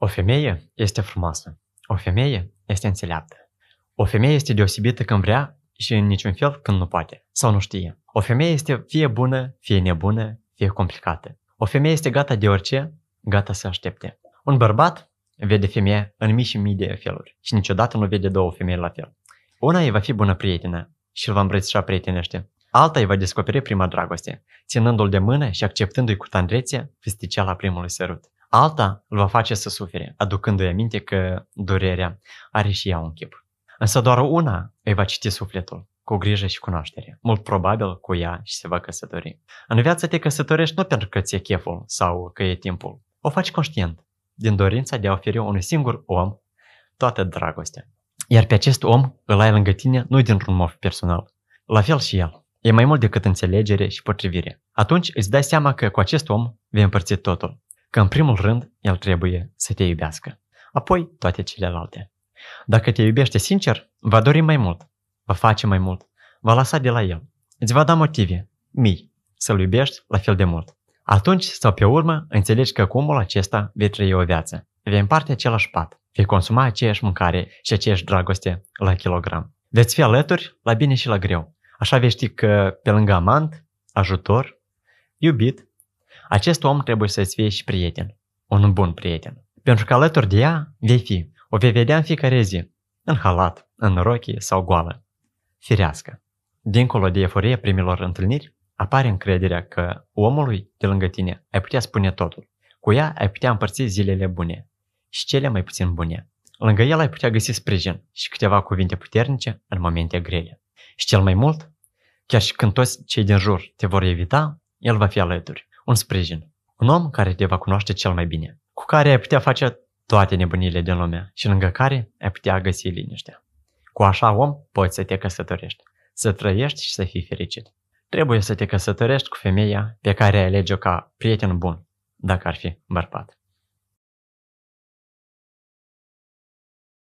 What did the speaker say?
O femeie este frumoasă. O femeie este înțeleaptă. O femeie este deosebită când vrea și în niciun fel când nu poate sau nu știe. O femeie este fie bună, fie nebună, fie complicată. O femeie este gata de orice, gata să aștepte. Un bărbat vede femeie în mii și mii de feluri și niciodată nu vede două femei la fel. Una îi va fi bună prietenă și îl va îmbrățișa prietenește. Alta îi va descoperi prima dragoste, ținându-l de mână și acceptându-i cu tandrețe la primului sărut. Alta îl va face să sufere, aducându-i aminte că durerea are și ea un chip. Însă doar una îi va citi sufletul, cu grijă și cunoaștere, mult probabil cu ea și se va căsători. În viață te căsătorești nu pentru că ți-e cheful sau că e timpul. O faci conștient, din dorința de a oferi unui singur om toată dragostea. Iar pe acest om îl ai lângă tine nu dintr-un mof personal. La fel și el. E mai mult decât înțelegere și potrivire. Atunci îți dai seama că cu acest om vei împărți totul. Că în primul rând el trebuie să te iubească. Apoi toate celelalte. Dacă te iubește sincer, va dori mai mult, va face mai mult, va lăsa de la el. Îți va da motive, mii, să-l iubești la fel de mult. Atunci sau pe urmă înțelegi că cu omul acesta vei trăi o viață. Vei împarte același pat, vei consuma aceeași mâncare și aceeași dragoste la kilogram. Veți fi alături la bine și la greu. Așa vei ști că pe lângă amant, ajutor, iubit, acest om trebuie să-ți fie și prieten, un bun prieten. Pentru că alături de ea vei fi, o vei vedea în fiecare zi, în halat, în rochie sau goală. Firească. Dincolo de eforie primilor întâlniri, apare încrederea că omului de lângă tine ai putea spune totul. Cu ea ai putea împărți zilele bune și cele mai puțin bune. Lângă el ai putea găsi sprijin și câteva cuvinte puternice în momente grele. Și cel mai mult, chiar și când toți cei din jur te vor evita, el va fi alături, un sprijin, un om care te va cunoaște cel mai bine, cu care ai putea face toate nebunile din lume și lângă care ai putea găsi liniștea. Cu așa om poți să te căsătorești, să trăiești și să fii fericit. Trebuie să te căsătorești cu femeia pe care ai alege-o ca prieten bun, dacă ar fi bărbat.